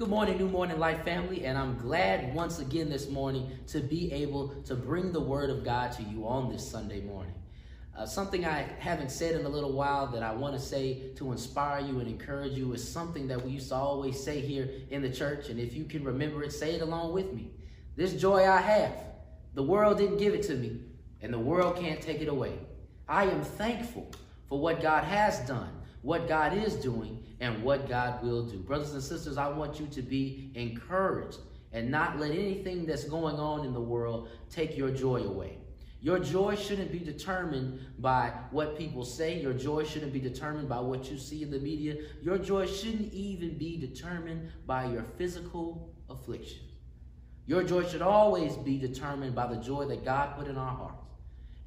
Good morning, New Morning Life family, and I'm glad once again this morning to be able to bring the Word of God to you on this Sunday morning. Uh, something I haven't said in a little while that I want to say to inspire you and encourage you is something that we used to always say here in the church, and if you can remember it, say it along with me. This joy I have, the world didn't give it to me, and the world can't take it away. I am thankful for what God has done what God is doing and what God will do. Brothers and sisters, I want you to be encouraged and not let anything that's going on in the world take your joy away. Your joy shouldn't be determined by what people say. Your joy shouldn't be determined by what you see in the media. Your joy shouldn't even be determined by your physical affliction. Your joy should always be determined by the joy that God put in our hearts.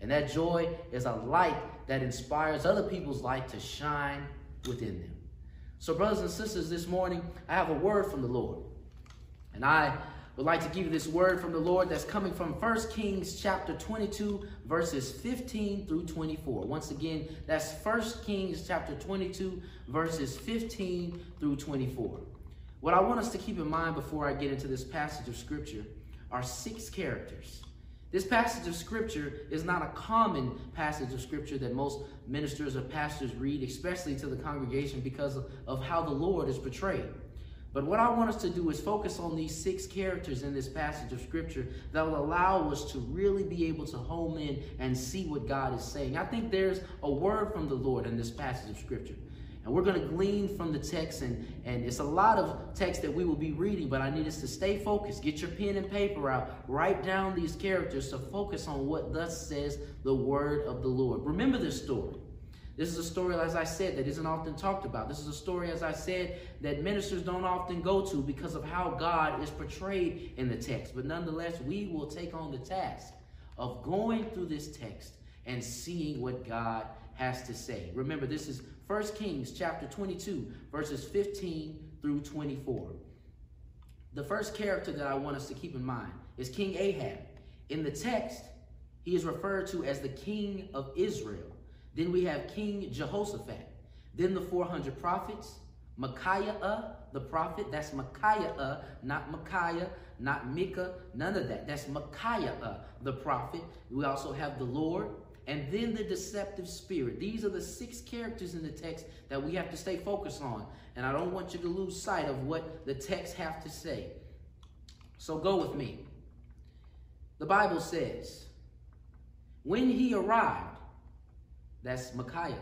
And that joy is a light that inspires other people's light to shine within them. So, brothers and sisters, this morning I have a word from the Lord. And I would like to give you this word from the Lord that's coming from 1 Kings chapter 22, verses 15 through 24. Once again, that's 1 Kings chapter 22, verses 15 through 24. What I want us to keep in mind before I get into this passage of scripture are six characters this passage of scripture is not a common passage of scripture that most ministers or pastors read, especially to the congregation, because of, how the Lord is portrayed. But what I want us to do is focus on these six characters in this passage of scripture that will allow us to really be able to home in and see what God is saying. I think there's a word from the Lord in this passage of scripture. And we're going to glean from the text, and, and it's a lot of text that we will be reading, but I need us to stay focused. Get your pen and paper out. Write down these characters to focus on what thus says the word of the Lord. Remember this story. This is a story, as I said, that isn't often talked about. This is a story, as I said, that ministers don't often go to because of how God is portrayed in the text. But nonetheless, we will take on the task of going through this text and seeing what God has to say. Remember, this is 1 Kings chapter 22, verses 15 through 24. The first character that I want us to keep in mind is King Ahab. In the text, he is referred to as the king of Israel. Then we have King Jehoshaphat. Then the 400 prophets, Micaiah, the prophet. That's Micaiah, not Micaiah, not Micah, none of that. That's Micaiah, the prophet. We also have the Lord, and then the deceptive spirit. These are the six characters in the text that we have to stay focused on. And I don't want you to lose sight of what the text have to say. So go with me. The Bible says, when he arrived, that's Micaiah,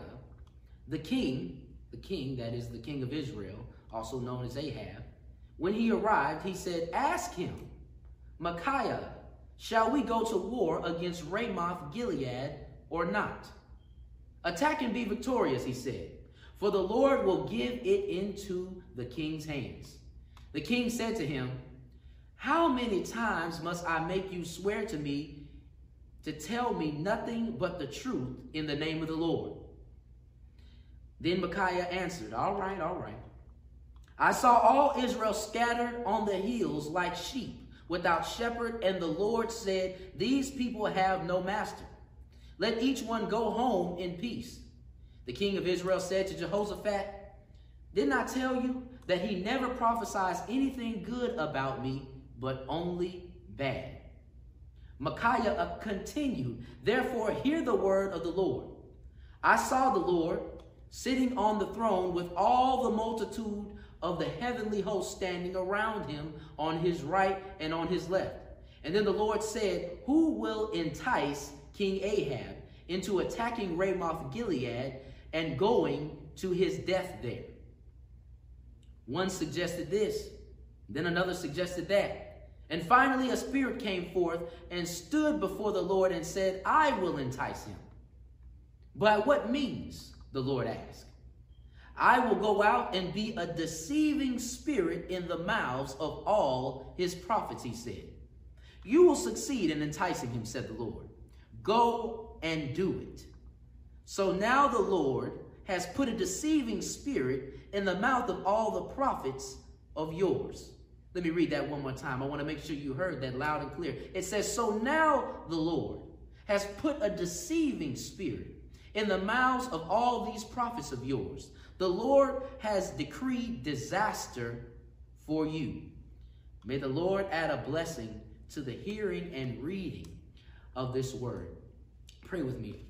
the king, the king that is the king of Israel, also known as Ahab, when he arrived, he said, ask him, Micaiah, shall we go to war against Ramoth Gilead or not. Attack and be victorious, he said, for the Lord will give it into the king's hands. The king said to him, How many times must I make you swear to me to tell me nothing but the truth in the name of the Lord? Then Micaiah answered, All right, all right. I saw all Israel scattered on the hills like sheep without shepherd, and the Lord said, These people have no master. Let each one go home in peace. The king of Israel said to Jehoshaphat, Didn't I tell you that he never prophesies anything good about me, but only bad? Micaiah uh, continued, Therefore, hear the word of the Lord. I saw the Lord sitting on the throne with all the multitude of the heavenly host standing around him on his right and on his left. And then the Lord said, Who will entice King Ahab into attacking Ramoth Gilead and going to his death there. One suggested this, then another suggested that. And finally, a spirit came forth and stood before the Lord and said, I will entice him. By what means? The Lord asked. I will go out and be a deceiving spirit in the mouths of all his prophets, he said. You will succeed in enticing him, said the Lord. Go and do it. So now the Lord has put a deceiving spirit in the mouth of all the prophets of yours. Let me read that one more time. I want to make sure you heard that loud and clear. It says, So now the Lord has put a deceiving spirit in the mouths of all these prophets of yours. The Lord has decreed disaster for you. May the Lord add a blessing to the hearing and reading of this word. Pray with me.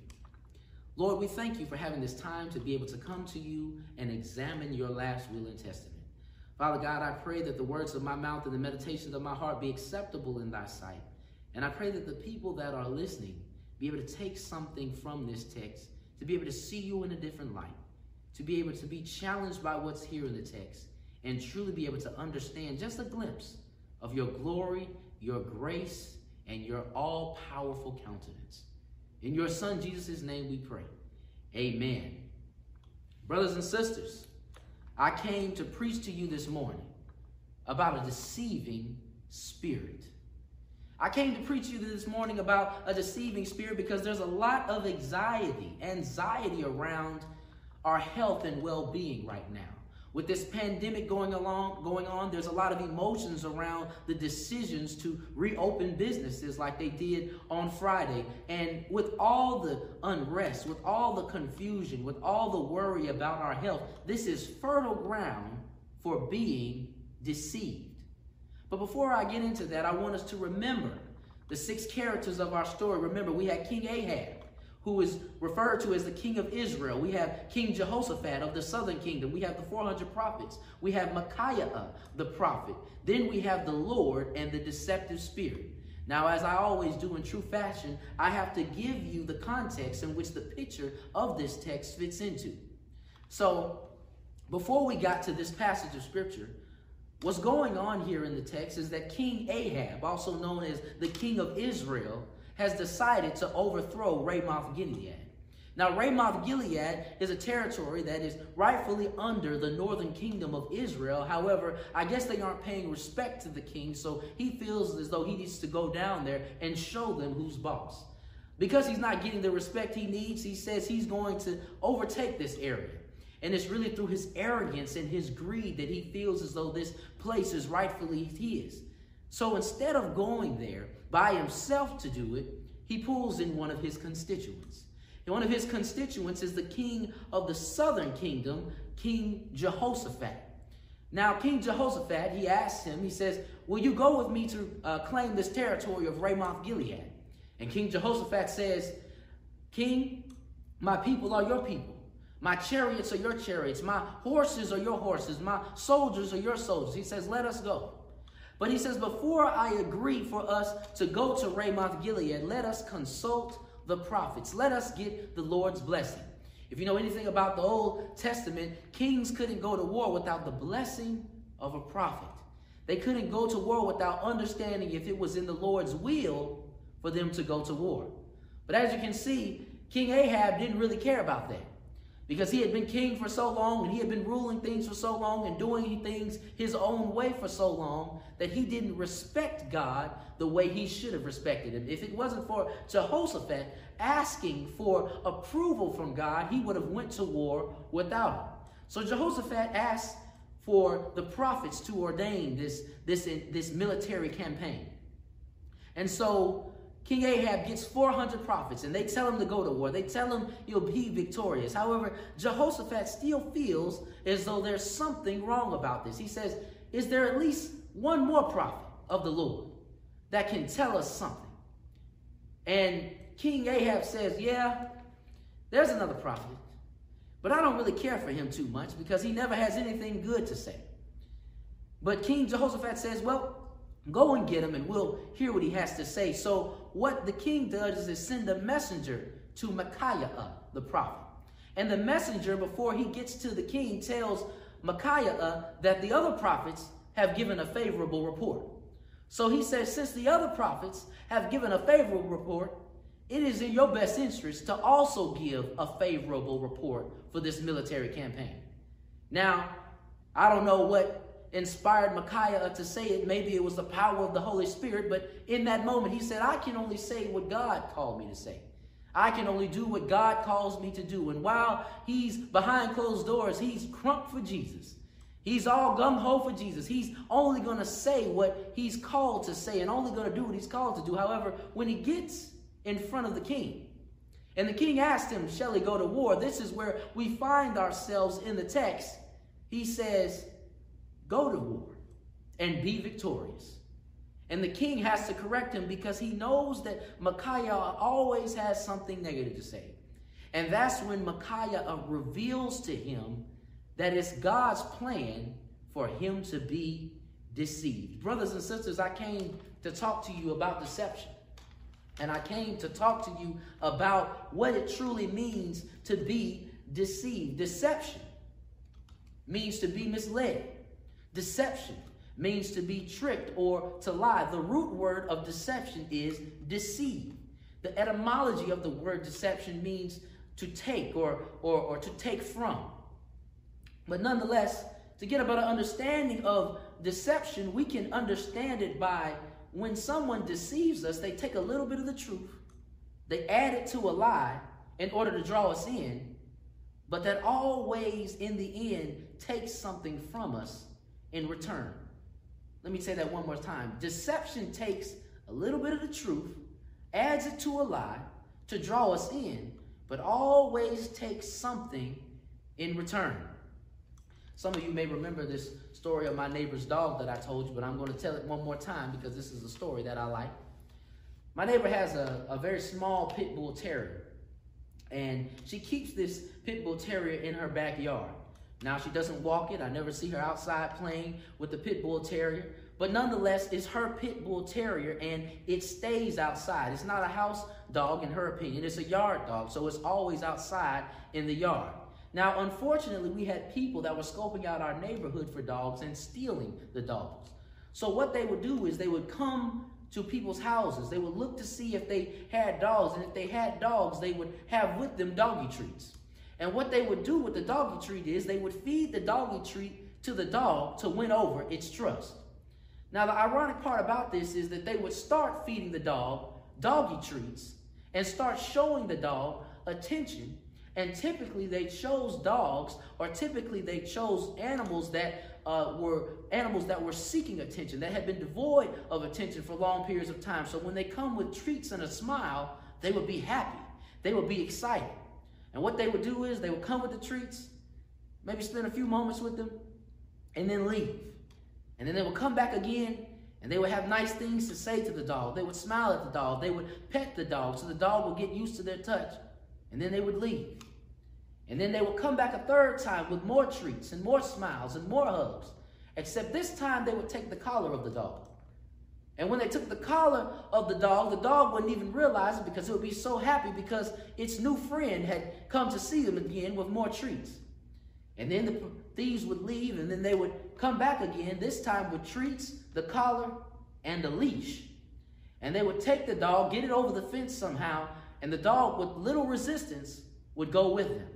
Lord, we thank you for having this time to be able to come to you and examine your last will and testament. Father God, I pray that the words of my mouth and the meditations of my heart be acceptable in thy sight. And I pray that the people that are listening be able to take something from this text, to be able to see you in a different light, to be able to be challenged by what's here in the text, and truly be able to understand just a glimpse of your glory, your grace, and your all powerful countenance. In your Son, Jesus' name, we pray. Amen. Brothers and sisters, I came to preach to you this morning about a deceiving spirit. I came to preach to you this morning about a deceiving spirit because there's a lot of anxiety, anxiety around our health and well-being right now. With this pandemic going along, going on, there's a lot of emotions around the decisions to reopen businesses like they did on Friday. And with all the unrest, with all the confusion, with all the worry about our health, this is fertile ground for being deceived. But before I get into that, I want us to remember the six characters of our story. Remember, we had King Ahab who is referred to as the king of Israel. We have King Jehoshaphat of the southern kingdom. We have the 400 prophets. We have Micaiah, the prophet. Then we have the Lord and the deceptive spirit. Now, as I always do in true fashion, I have to give you the context in which the picture of this text fits into. So, before we got to this passage of scripture, what's going on here in the text is that King Ahab, also known as the king of Israel, has decided to overthrow Ramoth Gilead. Now, Ramoth Gilead is a territory that is rightfully under the northern kingdom of Israel. However, I guess they aren't paying respect to the king, so he feels as though he needs to go down there and show them who's boss. Because he's not getting the respect he needs, he says he's going to overtake this area. And it's really through his arrogance and his greed that he feels as though this place is rightfully his. So instead of going there by himself to do it, he pulls in one of his constituents. And one of his constituents is the king of the southern kingdom, King Jehoshaphat. Now, King Jehoshaphat, he asks him, he says, Will you go with me to uh, claim this territory of Ramoth Gilead? And King Jehoshaphat says, King, my people are your people. My chariots are your chariots. My horses are your horses. My soldiers are your soldiers. He says, Let us go. But he says, Before I agree for us to go to Ramoth Gilead, let us consult the prophets. Let us get the Lord's blessing. If you know anything about the Old Testament, kings couldn't go to war without the blessing of a prophet. They couldn't go to war without understanding if it was in the Lord's will for them to go to war. But as you can see, King Ahab didn't really care about that because he had been king for so long and he had been ruling things for so long and doing things his own way for so long that he didn't respect God the way he should have respected him. If it wasn't for Jehoshaphat asking for approval from God, he would have went to war without him. So Jehoshaphat asked for the prophets to ordain this, this, this military campaign. And so King Ahab gets 400 prophets and they tell him to go to war. They tell him he'll be victorious. However, Jehoshaphat still feels as though there's something wrong about this. He says, Is there at least one more prophet of the Lord that can tell us something? And King Ahab says, Yeah, there's another prophet, but I don't really care for him too much because he never has anything good to say. But King Jehoshaphat says, Well, Go and get him, and we'll hear what he has to say. So, what the king does is send a messenger to Micaiah, uh, the prophet. And the messenger, before he gets to the king, tells Micaiah uh, that the other prophets have given a favorable report. So he says, since the other prophets have given a favorable report, it is in your best interest to also give a favorable report for this military campaign. Now, I don't know what inspired Micaiah to say it. Maybe it was the power of the Holy Spirit, but in that moment, he said, I can only say what God called me to say. I can only do what God calls me to do. And while he's behind closed doors, he's crunk for Jesus. He's all gung ho for Jesus. He's only going to say what he's called to say and only going to do what he's called to do. However, when he gets in front of the king, and the king asked him, Shall he go to war? This is where we find ourselves in the text. He says, Go to war. and be victorious. And the king has to correct him because he knows that Micaiah always has something negative to say. And that's when Micaiah uh, reveals to him that it's God's plan for him to be deceived. Brothers and sisters, I came to talk to you about deception. And I came to talk to you about what it truly means to be deceived. Deception means to be misled. Deception means to be tricked or to lie. The root word of deception is deceive. The etymology of the word deception means to take or, or, or to take from. But nonetheless, to get a better understanding of deception, we can understand it by when someone deceives us, they take a little bit of the truth, they add it to a lie in order to draw us in, but that always in the end takes something from us in return. Let me say that one more time. Deception takes a little bit of the truth, adds it to a lie to draw us in, but always takes something in return. Some of you may remember this story of my neighbor's dog that I told you, but I'm going to tell it one more time because this is a story that I like. My neighbor has a, a very small pit bull terrier, and she keeps this pit bull terrier in her backyard. Now, she doesn't walk it. I never see her outside playing with the pit bull terrier. But nonetheless, it's her pit bull terrier and it stays outside. It's not a house dog, in her opinion. It's a yard dog, so it's always outside in the yard. Now, unfortunately, we had people that were scoping out our neighborhood for dogs and stealing the dogs. So, what they would do is they would come to people's houses. They would look to see if they had dogs, and if they had dogs, they would have with them doggy treats. And what they would do with the doggy treat is they would feed the doggy treat to the dog to win over its trust. Now, the ironic part about this is that they would start feeding the dog doggy treats and start showing the dog attention. And typically, they chose dogs, or typically, they chose animals that uh, were animals that were seeking attention, that had been devoid of attention for long periods of time. So when they come with treats and a smile, they would be happy. They would be excited. And what they would do is they would come with the treats, maybe spend a few moments with them, and then leave. And then they would come back again and they would have nice things to say to the dog. They would smile at the dog. They would pet the dog so the dog would get used to their touch. And then they would leave. And then they would come back a third time with more treats and more smiles and more hugs. Except this time they would take the collar of the dog. And when they took the collar of the dog, the dog wouldn't even realize it because it would be so happy because its new friend had come to see them again with more treats. And then the thieves would leave and then they would come back again, this time with treats, the collar, and the leash. And they would take the dog, get it over the fence somehow, and the dog, with little resistance, would go with them.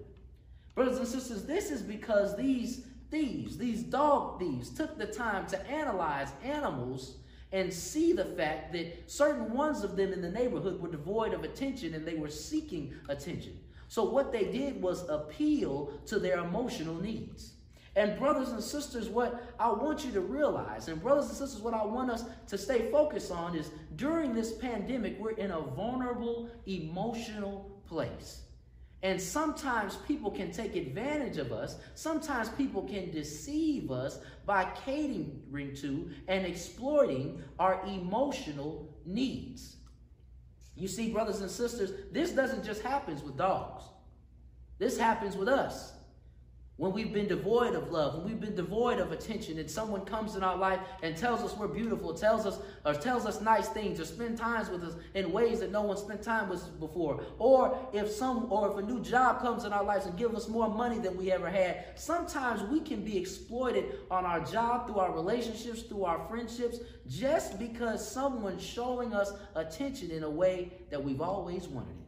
Brothers and sisters, this is because these thieves, these dog thieves, took the time to analyze animals and see the fact that certain ones of them in the neighborhood were devoid of attention and they were seeking attention. So what they did was appeal to their emotional needs. And brothers and sisters, what I want you to realize, and brothers and sisters, what I want us to stay focused on is during this pandemic, we're in a vulnerable, emotional place. And sometimes people can take advantage of us. Sometimes people can deceive us by catering to and exploiting our emotional needs. You see, brothers and sisters, this doesn't just happen with dogs. This happens with us when we've been devoid of love, when we've been devoid of attention, and someone comes in our life and tells us we're beautiful, tells us or tells us nice things, or spend times with us in ways that no one spent time with us before, or if some or if a new job comes in our lives and gives us more money than we ever had, sometimes we can be exploited on our job, through our relationships, through our friendships, just because someone's showing us attention in a way that we've always wanted it.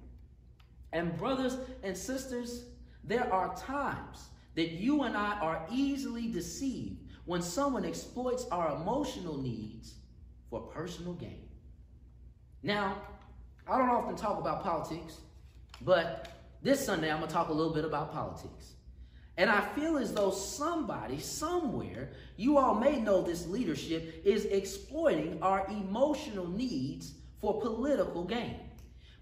And brothers and sisters, there are times that you and I are easily deceived when someone exploits our emotional needs for personal gain. Now, I don't often talk about politics, but this Sunday I'm going to talk a little bit about politics. And I feel as though somebody, somewhere, you all may know this leadership is exploiting our emotional needs for political gain.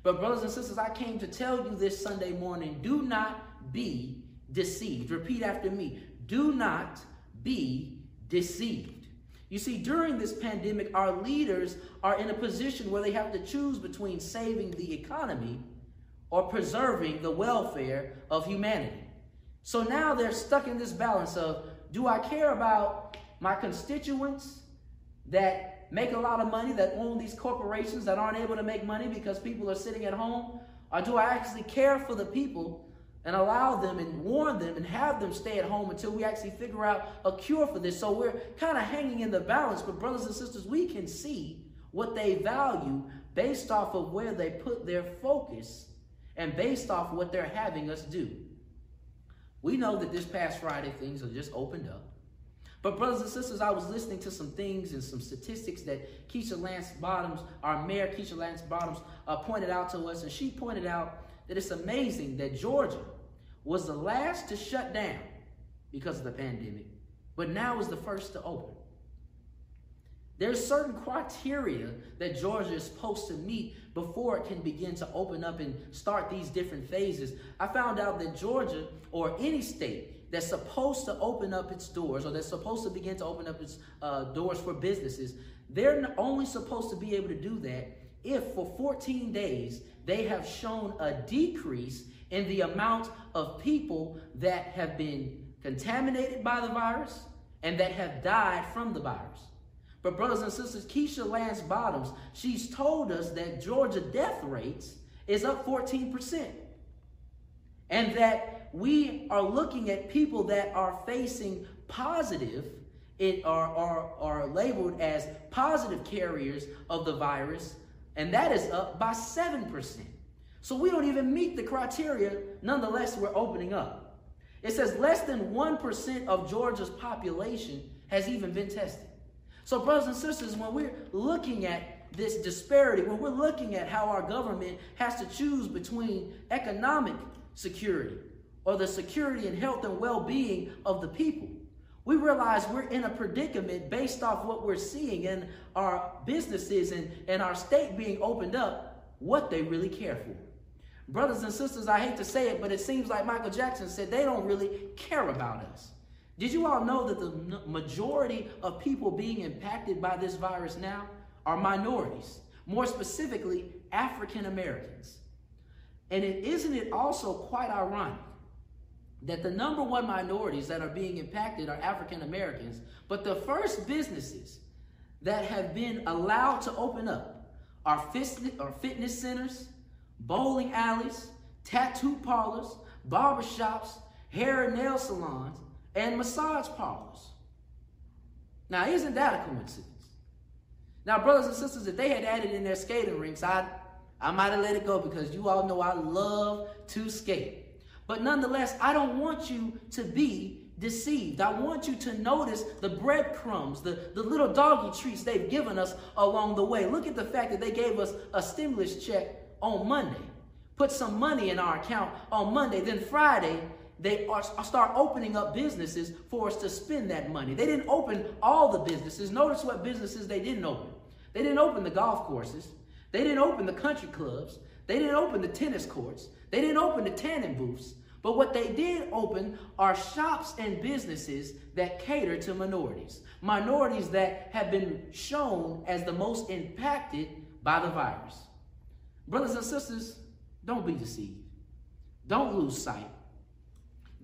But, brothers and sisters, I came to tell you this Sunday morning do not be deceived. Repeat after me. Do not be deceived. You see, during this pandemic, our leaders are in a position where they have to choose between saving the economy or preserving the welfare of humanity. So now they're stuck in this balance of do I care about my constituents that make a lot of money, that own these corporations that aren't able to make money because people are sitting at home? Or do I actually care for the people and allow them and warn them and have them stay at home until we actually figure out a cure for this? So we're kind of hanging in the balance, but brothers and sisters, we can see what they value based off of where they put their focus and based off what they're having us do. We know that this past Friday things are just opened up. But brothers and sisters, I was listening to some things and some statistics that Keisha Lance Bottoms, our mayor Keisha Lance Bottoms, uh, pointed out to us, and she pointed out that it's amazing that Georgia was the last to shut down because of the pandemic, but now is the first to open. There's certain criteria that Georgia is supposed to meet before it can begin to open up and start these different phases. I found out that Georgia or any state that's supposed to open up its doors or that's supposed to begin to open up its uh, doors for businesses, they're only supposed to be able to do that if for 14 days they have shown a decrease in the amount of people that have been contaminated by the virus and that have died from the virus. But brothers and sisters, Keisha Lance Bottoms, she's told us that Georgia death rates is up 14%. And that we are looking at people that are facing positive, it are, are, are labeled as positive carriers of the virus, and that is up by 7%. So we don't even meet the criteria, nonetheless, we're opening up. It says less than 1% of Georgia's population has even been tested. So, brothers and sisters, when we're looking at this disparity, when we're looking at how our government has to choose between economic security or the security and health and well being of the people, we realize we're in a predicament based off what we're seeing in our businesses and, and our state being opened up, what they really care for. Brothers and sisters, I hate to say it, but it seems like Michael Jackson said they don't really care about us. Did you all know that the majority of people being impacted by this virus now are minorities? More specifically, African Americans. And it, isn't it also quite ironic that the number one minorities that are being impacted are African Americans, but the first businesses that have been allowed to open up are fitness centers, bowling alleys, tattoo parlors, barbershops, hair and nail salons, and massage parlors. Now, isn't that a coincidence? Now, brothers and sisters, if they had added in their skating rinks, I, I might have let it go because you all know I love to skate. But nonetheless, I don't want you to be deceived. I want you to notice the breadcrumbs, the, the little doggy treats they've given us along the way. Look at the fact that they gave us a stimulus check on Monday, put some money in our account on Monday. Then Friday, they are, start opening up businesses for us to spend that money. They didn't open all the businesses. Notice what businesses they didn't open. They didn't open the golf courses. They didn't open the country clubs. They didn't open the tennis courts. They didn't open the tanning booths. But what they did open are shops and businesses that cater to minorities. Minorities that have been shown as the most impacted by the virus. Brothers and sisters, don't be deceived. Don't lose sight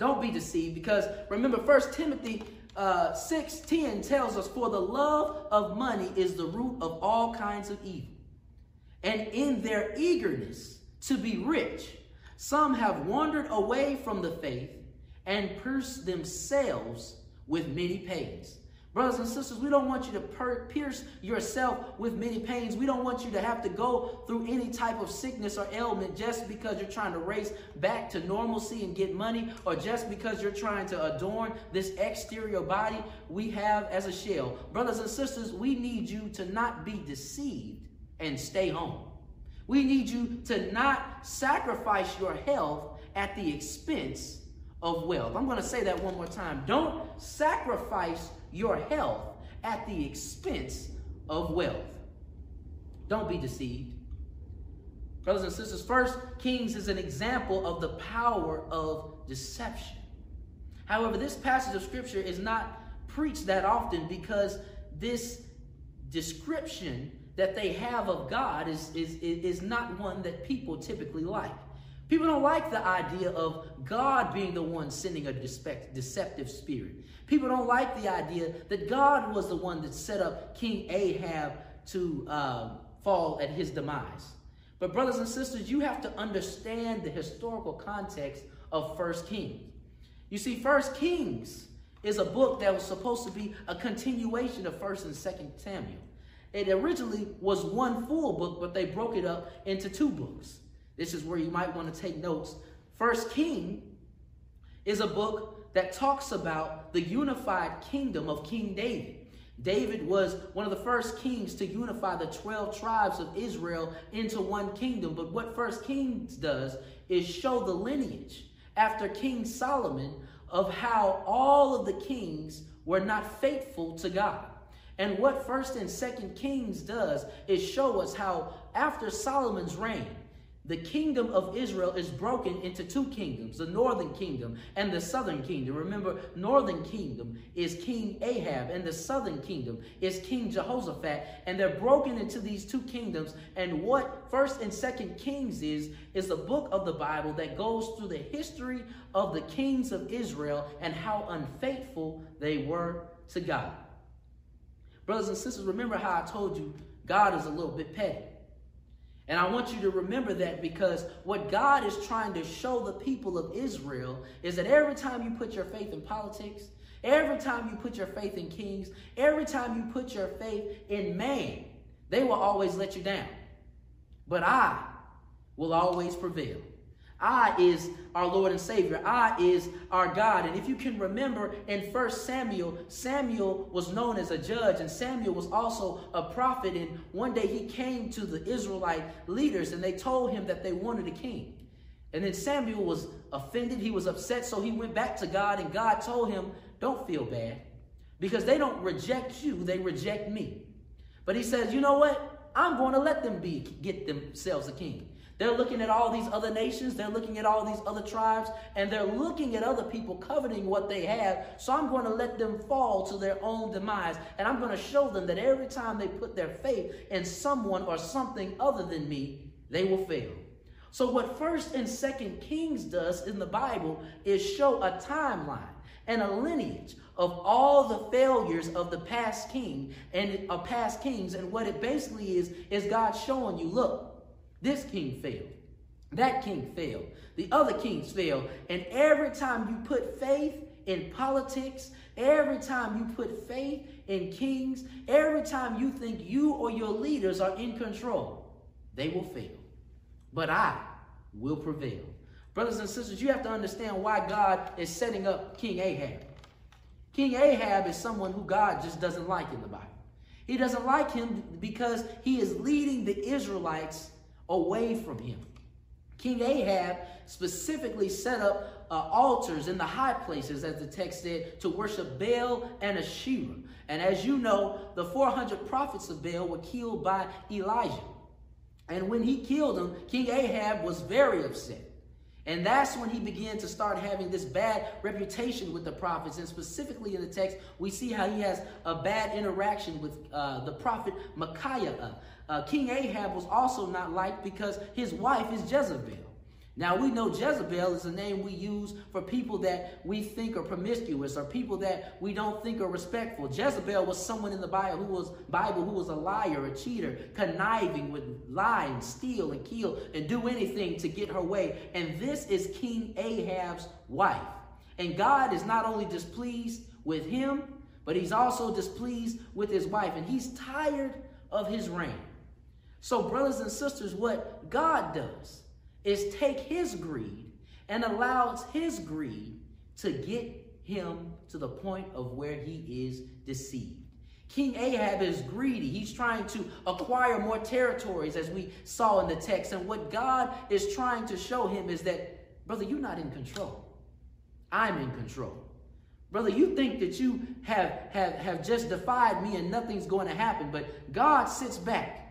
don't be deceived because remember, First Timothy uh, 6 10 tells us, For the love of money is the root of all kinds of evil. And in their eagerness to be rich, some have wandered away from the faith and pierced themselves with many pains. Brothers and sisters, we don't want you to per- pierce yourself with many pains. We don't want you to have to go through any type of sickness or ailment just because you're trying to race back to normalcy and get money, or just because you're trying to adorn this exterior body we have as a shell. Brothers and sisters, we need you to not be deceived and stay home. We need you to not sacrifice your health at the expense of wealth. I'm going to say that one more time. Don't sacrifice your health at the expense of wealth. Don't be deceived. Brothers and sisters, First Kings is an example of the power of deception. However, this passage of scripture is not preached that often because this description that they have of God is, is, is not one that people typically like. People don't like the idea of God being the one sending a deceptive spirit. People don't like the idea that God was the one that set up King Ahab to uh, fall at his demise. But, brothers and sisters, you have to understand the historical context of First Kings. You see, First Kings is a book that was supposed to be a continuation of First and Second Samuel. It originally was one full book, but they broke it up into two books. This is where you might want to take notes. First King is a book that talks about the unified kingdom of King David. David was one of the first kings to unify the 12 tribes of Israel into one kingdom. But what First Kings does is show the lineage after King Solomon of how all of the kings were not faithful to God. And what First and Second Kings does is show us how after Solomon's reign, the kingdom of Israel is broken into two kingdoms, the northern kingdom and the southern kingdom. Remember, northern kingdom is King Ahab and the southern kingdom is King Jehoshaphat, and they're broken into these two kingdoms. And what 1st and 2nd Kings is is a book of the Bible that goes through the history of the kings of Israel and how unfaithful they were to God. Brothers and sisters, remember how I told you God is a little bit petty. And I want you to remember that because what God is trying to show the people of Israel is that every time you put your faith in politics, every time you put your faith in kings, every time you put your faith in man, they will always let you down. But I will always prevail. I is our Lord and Savior. I is our God. And if you can remember in First Samuel, Samuel was known as a judge, and Samuel was also a prophet. And one day he came to the Israelite leaders and they told him that they wanted a king. And then Samuel was offended, he was upset, so he went back to God, and God told him, Don't feel bad, because they don't reject you, they reject me. But he says, You know what? I'm going to let them be get themselves a king. They're looking at all these other nations, they're looking at all these other tribes, and they're looking at other people coveting what they have. So I'm going to let them fall to their own demise. And I'm going to show them that every time they put their faith in someone or something other than me, they will fail. So what first and second Kings does in the Bible is show a timeline and a lineage of all the failures of the past king and of uh, past kings and what it basically is is God showing you look this king failed. That king failed. The other kings failed. And every time you put faith in politics, every time you put faith in kings, every time you think you or your leaders are in control, they will fail. But I will prevail. Brothers and sisters, you have to understand why God is setting up King Ahab. King Ahab is someone who God just doesn't like in the Bible. He doesn't like him because he is leading the Israelites away from him. King Ahab specifically set up uh, altars in the high places, as the text said, to worship Baal and Asherah. And as you know, the 400 prophets of Baal were killed by Elijah. And when he killed them, King Ahab was very upset. And that's when he began to start having this bad reputation with the prophets. And specifically in the text, we see how he has a bad interaction with uh, the prophet Micaiah. Uh, King Ahab was also not liked because his wife is Jezebel. Now we know Jezebel is a name we use for people that we think are promiscuous or people that we don't think are respectful. Jezebel was someone in the Bible who was Bible who was a liar, a cheater, conniving with and steal and kill and do anything to get her way. And this is King Ahab's wife. And God is not only displeased with him, but he's also displeased with his wife. And he's tired of his reign. So, brothers and sisters, what God does is take his greed and allows his greed to get him to the point of where he is deceived. King Ahab is greedy. He's trying to acquire more territories, as we saw in the text. And what God is trying to show him is that, brother, you're not in control. I'm in control. Brother, you think that you have, have, have just defied me and nothing's going to happen. But God sits back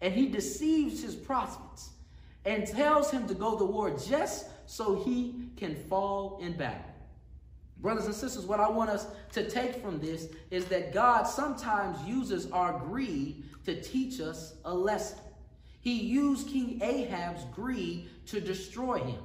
and he deceives his prophets and tells him to go to war just so he can fall in battle. Brothers and sisters, what I want us to take from this is that God sometimes uses our greed to teach us a lesson. He used King Ahab's greed to destroy him.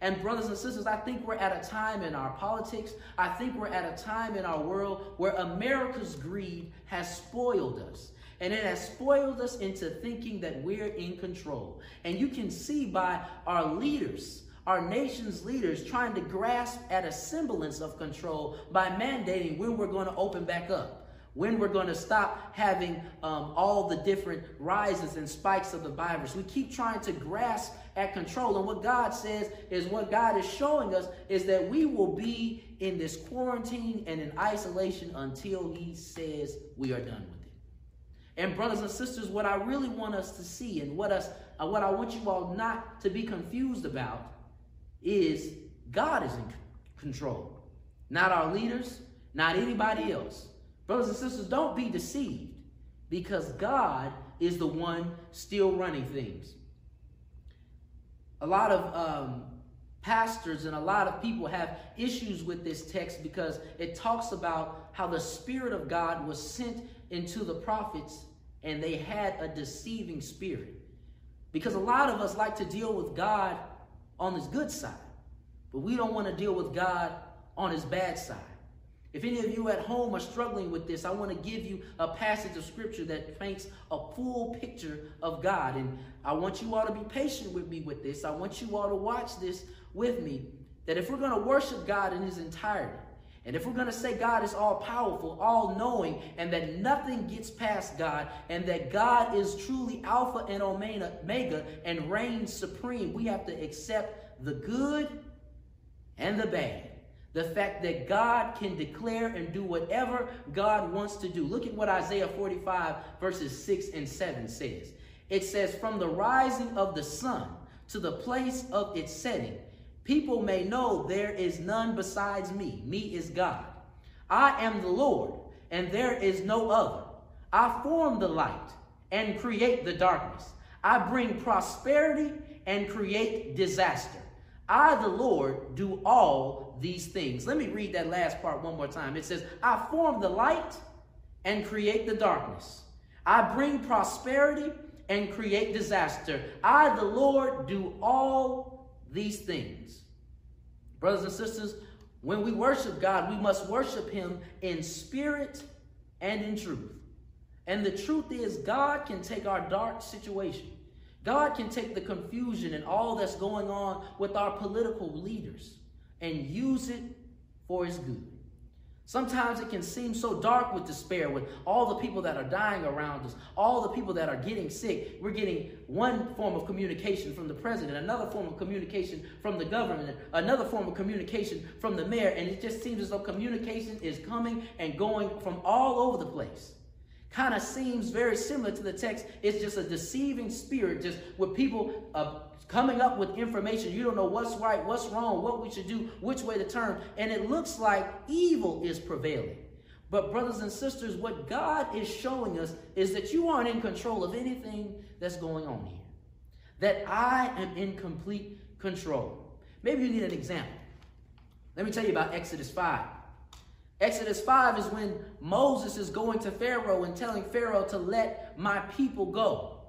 And, brothers and sisters, I think we're at a time in our politics, I think we're at a time in our world where America's greed has spoiled us. And it has spoiled us into thinking that we're in control. And you can see by our leaders, our nation's leaders, trying to grasp at a semblance of control by mandating when we're going to open back up when we're going to stop having um, all the different rises and spikes of the virus. We keep trying to grasp at control. And what God says is what God is showing us is that we will be in this quarantine and in isolation until He says we are done with it. And brothers and sisters, what I really want us to see and what us uh, what I want you all not to be confused about is God is in control. Not our leaders, not anybody else. Brothers and sisters, don't be deceived because God is the one still running things. A lot of um, pastors and a lot of people have issues with this text because it talks about how the Spirit of God was sent into the prophets and they had a deceiving spirit. Because a lot of us like to deal with God on his good side, but we don't want to deal with God on his bad side. If any of you at home are struggling with this, I want to give you a passage of scripture that paints a full picture of God. And I want you all to be patient with me with this. I want you all to watch this with me. That if we're going to worship God in his entirety, and if we're going to say God is all powerful, all knowing, and that nothing gets past God, and that God is truly Alpha and Omega and reigns supreme, we have to accept the good and the bad. The fact that God can declare and do whatever God wants to do. Look at what Isaiah 45, verses 6 and 7 says. It says, From the rising of the sun to the place of its setting, people may know there is none besides me. Me is God. I am the Lord, and there is no other. I form the light and create the darkness. I bring prosperity and create disaster. I, the Lord, do all these things. Let me read that last part one more time. It says, I form the light and create the darkness. I bring prosperity and create disaster. I, the Lord, do all these things. Brothers and sisters, when we worship God, we must worship Him in spirit and in truth. And the truth is, God can take our dark situation God can take the confusion and all that's going on with our political leaders and use it for his good. Sometimes it can seem so dark with despair, with all the people that are dying around us, all the people that are getting sick. We're getting one form of communication from the president, another form of communication from the government, another form of communication from the mayor, and it just seems as though communication is coming and going from all over the place kind of seems very similar to the text. It's just a deceiving spirit, just with people uh, coming up with information. You don't know what's right, what's wrong, what we should do, which way to turn. And it looks like evil is prevailing. But, brothers and sisters, what God is showing us is that you aren't in control of anything that's going on here. That I am in complete control. Maybe you need an example. Let me tell you about Exodus 5. Exodus 5 is when Moses is going to Pharaoh and telling Pharaoh to let my people go.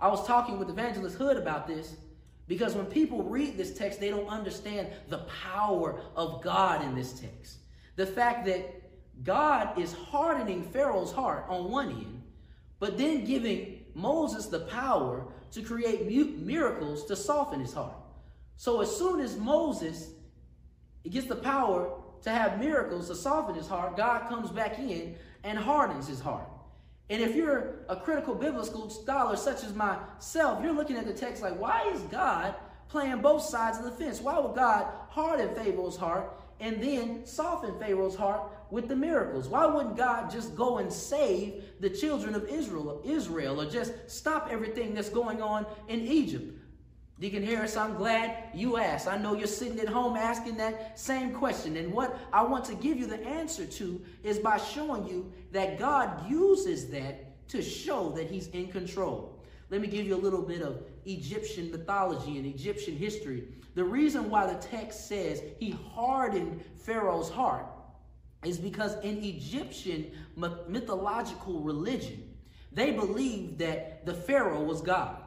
I was talking with Evangelist Hood about this because when people read this text, they don't understand the power of God in this text. The fact that God is hardening Pharaoh's heart on one end, but then giving Moses the power to create miracles to soften his heart. So as soon as Moses gets the power to have miracles to soften his heart, God comes back in and hardens his heart. And if you're a critical biblical scholar such as myself, you're looking at the text like, why is God playing both sides of the fence? Why would God harden Pharaoh's heart and then soften Pharaoh's heart with the miracles? Why wouldn't God just go and save the children of Israel, Israel or just stop everything that's going on in Egypt? Deacon Harris, I'm glad you asked. I know you're sitting at home asking that same question. And what I want to give you the answer to is by showing you that God uses that to show that He's in control. Let me give you a little bit of Egyptian mythology and Egyptian history. The reason why the text says he hardened Pharaoh's heart is because in Egyptian mythological religion, they believed that the Pharaoh was God.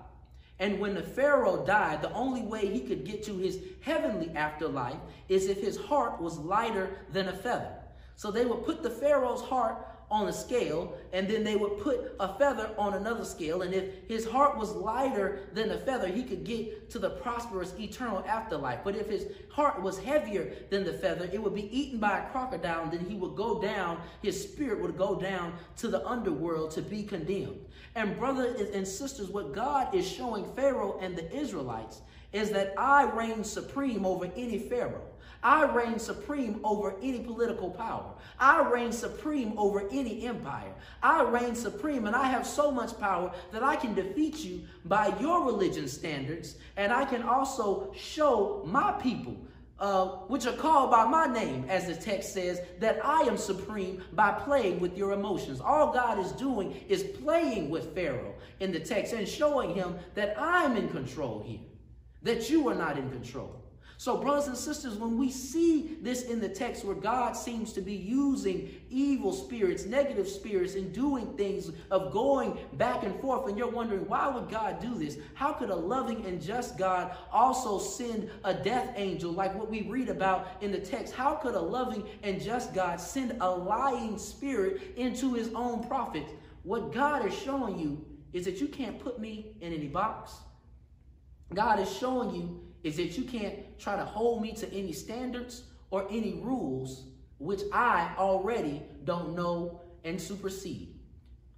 And when the Pharaoh died, the only way he could get to his heavenly afterlife is if his heart was lighter than a feather. So they would put the Pharaoh's heart on a scale, and then they would put a feather on another scale. And if his heart was lighter than the feather, he could get to the prosperous eternal afterlife. But if his heart was heavier than the feather, it would be eaten by a crocodile, and then he would go down, his spirit would go down to the underworld to be condemned. And brothers and sisters, what God is showing Pharaoh and the Israelites is that I reign supreme over any Pharaoh. I reign supreme over any political power. I reign supreme over any empire. I reign supreme and I have so much power that I can defeat you by your religion standards. And I can also show my people uh, which are called by my name, as the text says, that I am supreme by playing with your emotions. All God is doing is playing with Pharaoh in the text and showing him that I'm in control here, that you are not in control. So, brothers and sisters, when we see this in the text where God seems to be using evil spirits, negative spirits, and doing things of going back and forth, and you're wondering, why would God do this? How could a loving and just God also send a death angel like what we read about in the text? How could a loving and just God send a lying spirit into his own prophet? What God is showing you is that you can't put me in any box. God is showing you is that you can't try to hold me to any standards or any rules which I already don't know and supersede.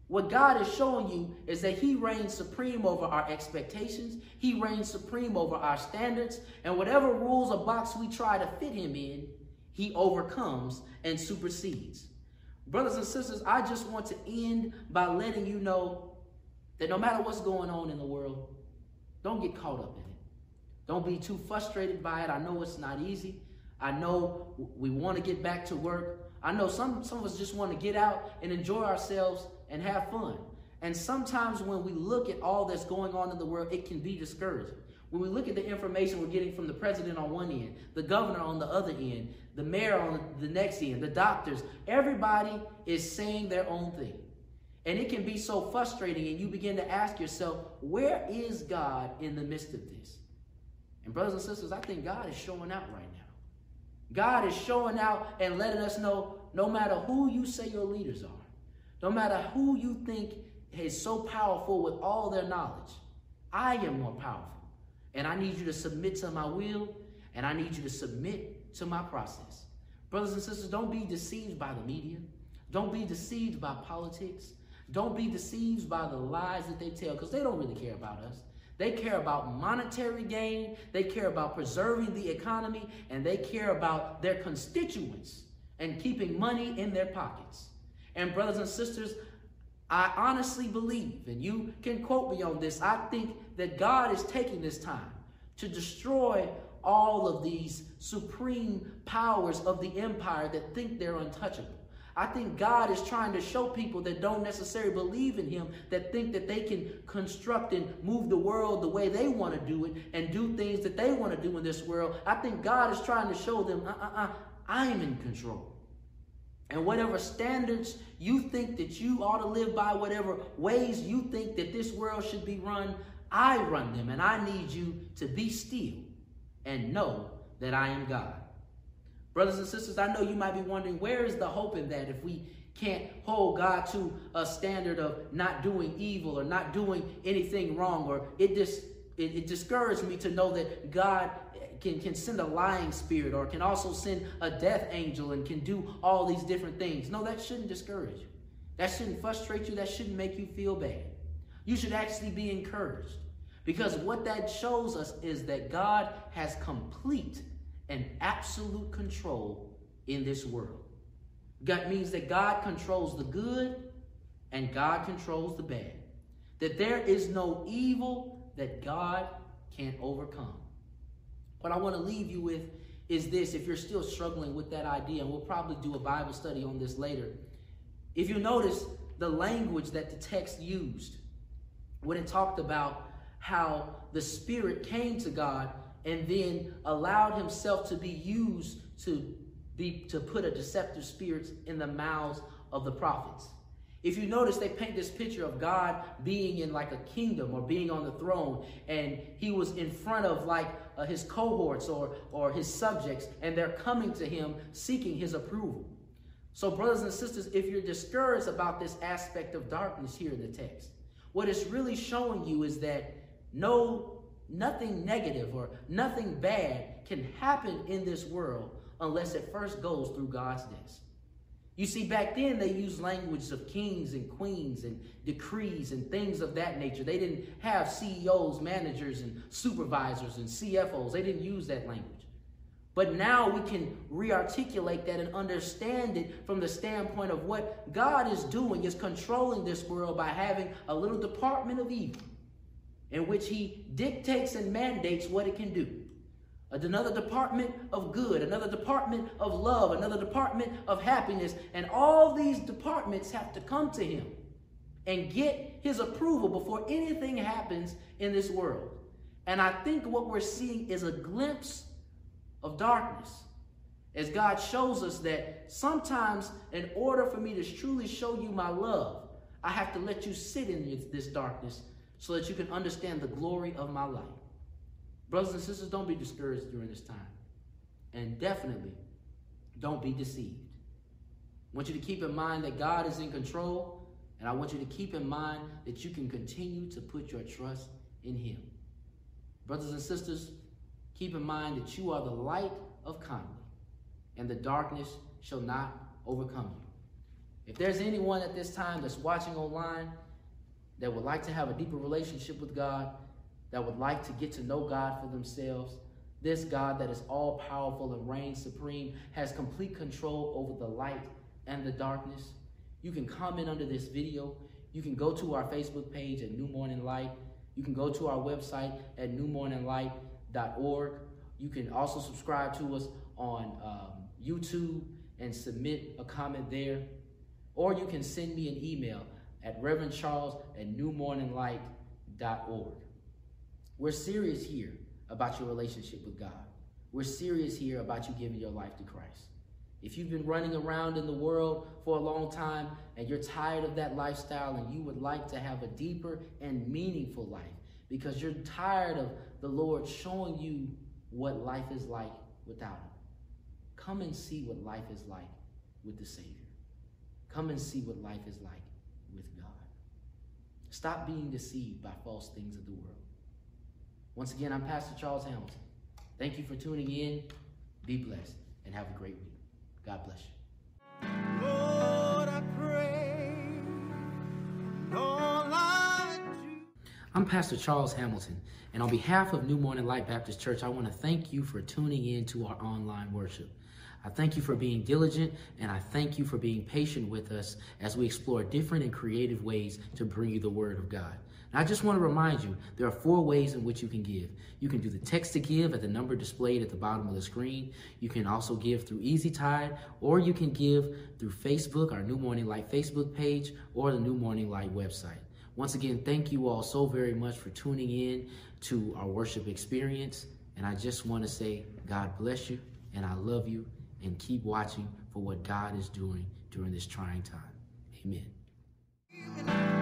What God is showing you is that He reigns supreme over our expectations, He reigns supreme over our standards, and whatever rules or box we try to fit Him in, He overcomes and supersedes. Brothers and sisters, I just want to end by letting you know that no matter what's going on in the world, don't get caught up in it. Don't be too frustrated by it. I know it's not easy. I know we want to get back to work. I know some, some of us just want to get out and enjoy ourselves and have fun. And sometimes when we look at all that's going on in the world, it can be discouraging. When we look at the information we're getting from the president on one end, the governor on the other end, the mayor on the next end, the doctors, everybody is saying their own thing. And it can be so frustrating, and you begin to ask yourself, where is God in the midst of this? And brothers and sisters, I think God is showing out right now. God is showing out and letting us know no matter who you say your leaders are, no matter who you think is so powerful with all their knowledge, I am more powerful. And I need you to submit to my will, and I need you to submit to my process. Brothers and sisters, don't be deceived by the media. Don't be deceived by politics. Don't be deceived by the lies that they tell, because they don't really care about us. They care about monetary gain, they care about preserving the economy, and they care about their constituents and keeping money in their pockets. And, brothers and sisters, I honestly believe, and you can quote me on this, I think that God is taking this time to destroy all of these supreme powers of the empire that think they're untouchable. I think God is trying to show people that don't necessarily believe in Him, that think that they can construct and move the world the way they want to do it and do things that they want to do in this world. I think God is trying to show them, uh uh uh, I'm in control. And whatever standards you think that you ought to live by, whatever ways you think that this world should be run, I run them. And I need you to be still and know that I am God. Brothers and sisters, I know you might be wondering where is the hope in that if we can't hold God to a standard of not doing evil or not doing anything wrong, or it just it, it discouraged me to know that God can, can send a lying spirit or can also send a death angel and can do all these different things. No, that shouldn't discourage you. That shouldn't frustrate you. That shouldn't make you feel bad. You should actually be encouraged because what that shows us is that God has complete and absolute control in this world. That means that God controls the good and God controls the bad. That there is no evil that God can't overcome. What I want to leave you with is this if you're still struggling with that idea, and we'll probably do a Bible study on this later. If you notice the language that the text used, when it talked about how the Spirit came to God and then allowed himself to be used to be to put a deceptive spirit in the mouths of the prophets. If you notice, they paint this picture of God being in like a kingdom or being on the throne, and he was in front of like uh, his cohorts or, or his subjects, and they're coming to him seeking his approval. So, brothers and sisters, if you're discouraged about this aspect of darkness here in the text, what it's really showing you is that no, nothing negative or nothing bad can happen in this world unless it first goes through God's desk. You see, back then they used language of kings and queens and decrees and things of that nature. They didn't have CEOs, managers, and supervisors and CFOs. They didn't use that language. But now we can rearticulate that and understand it from the standpoint of what God is doing is controlling this world by having a little department of evil in which he dictates and mandates what it can do another department of good, another department of love, another department of happiness. And all these departments have to come to him and get his approval before anything happens in this world. And I think what we're seeing is a glimpse of darkness. As God shows us that sometimes, in order for me to truly show you my love, I have to let you sit in this darkness so that you can understand the glory of my life. Brothers and sisters, don't be discouraged during this time. And definitely, don't be deceived. I want you to keep in mind that God is in control, and I want you to keep in mind that you can continue to put your trust in Him. Brothers and sisters, keep in mind that you are the light of Conway, and the darkness shall not overcome you. If there's anyone at this time that's watching online that would like to have a deeper relationship with God, that would like to get to know God for themselves, this God that is all powerful and reigns supreme has complete control over the light and the darkness. You can comment under this video. You can go to our Facebook page at New Morning Light. You can go to our website at newmorninglight.org. You can also subscribe to us on um, YouTube and submit a comment there. Or you can send me an email at Reverend Charles at newmorninglight.org. We're serious here about your relationship with God. We're serious here about you giving your life to Christ. If you've been running around in the world for a long time and you're tired of that lifestyle and you would like to have a deeper and meaningful life because you're tired of the Lord showing you what life is like without Him, come and see what life is like with the Savior. Come and see what life is like. Stop being deceived by false things of the world. Once again, I'm Pastor Charles Hamilton. Thank you for tuning in. Be blessed and have a great week. God bless you. Lord, I pray, I'm Pastor Charles Hamilton, and on behalf of New Morning Light Baptist Church, I want to thank you for tuning in to our online worship. I thank you for being diligent, and I thank you for being patient with us as we explore different and creative ways to bring you the Word of God. I just want to remind you, there are four ways in which you can give. You can do the text to give at the number displayed at the bottom of the screen. You can also give through EasyTithe, or you can give through Facebook, our New Morning Light Facebook page, or the New Morning Light website. Once again, thank you all so very much for tuning in to our worship experience. And I just want to say, God bless you, and I love you, and keep watching for what God is doing during this trying time. Amen.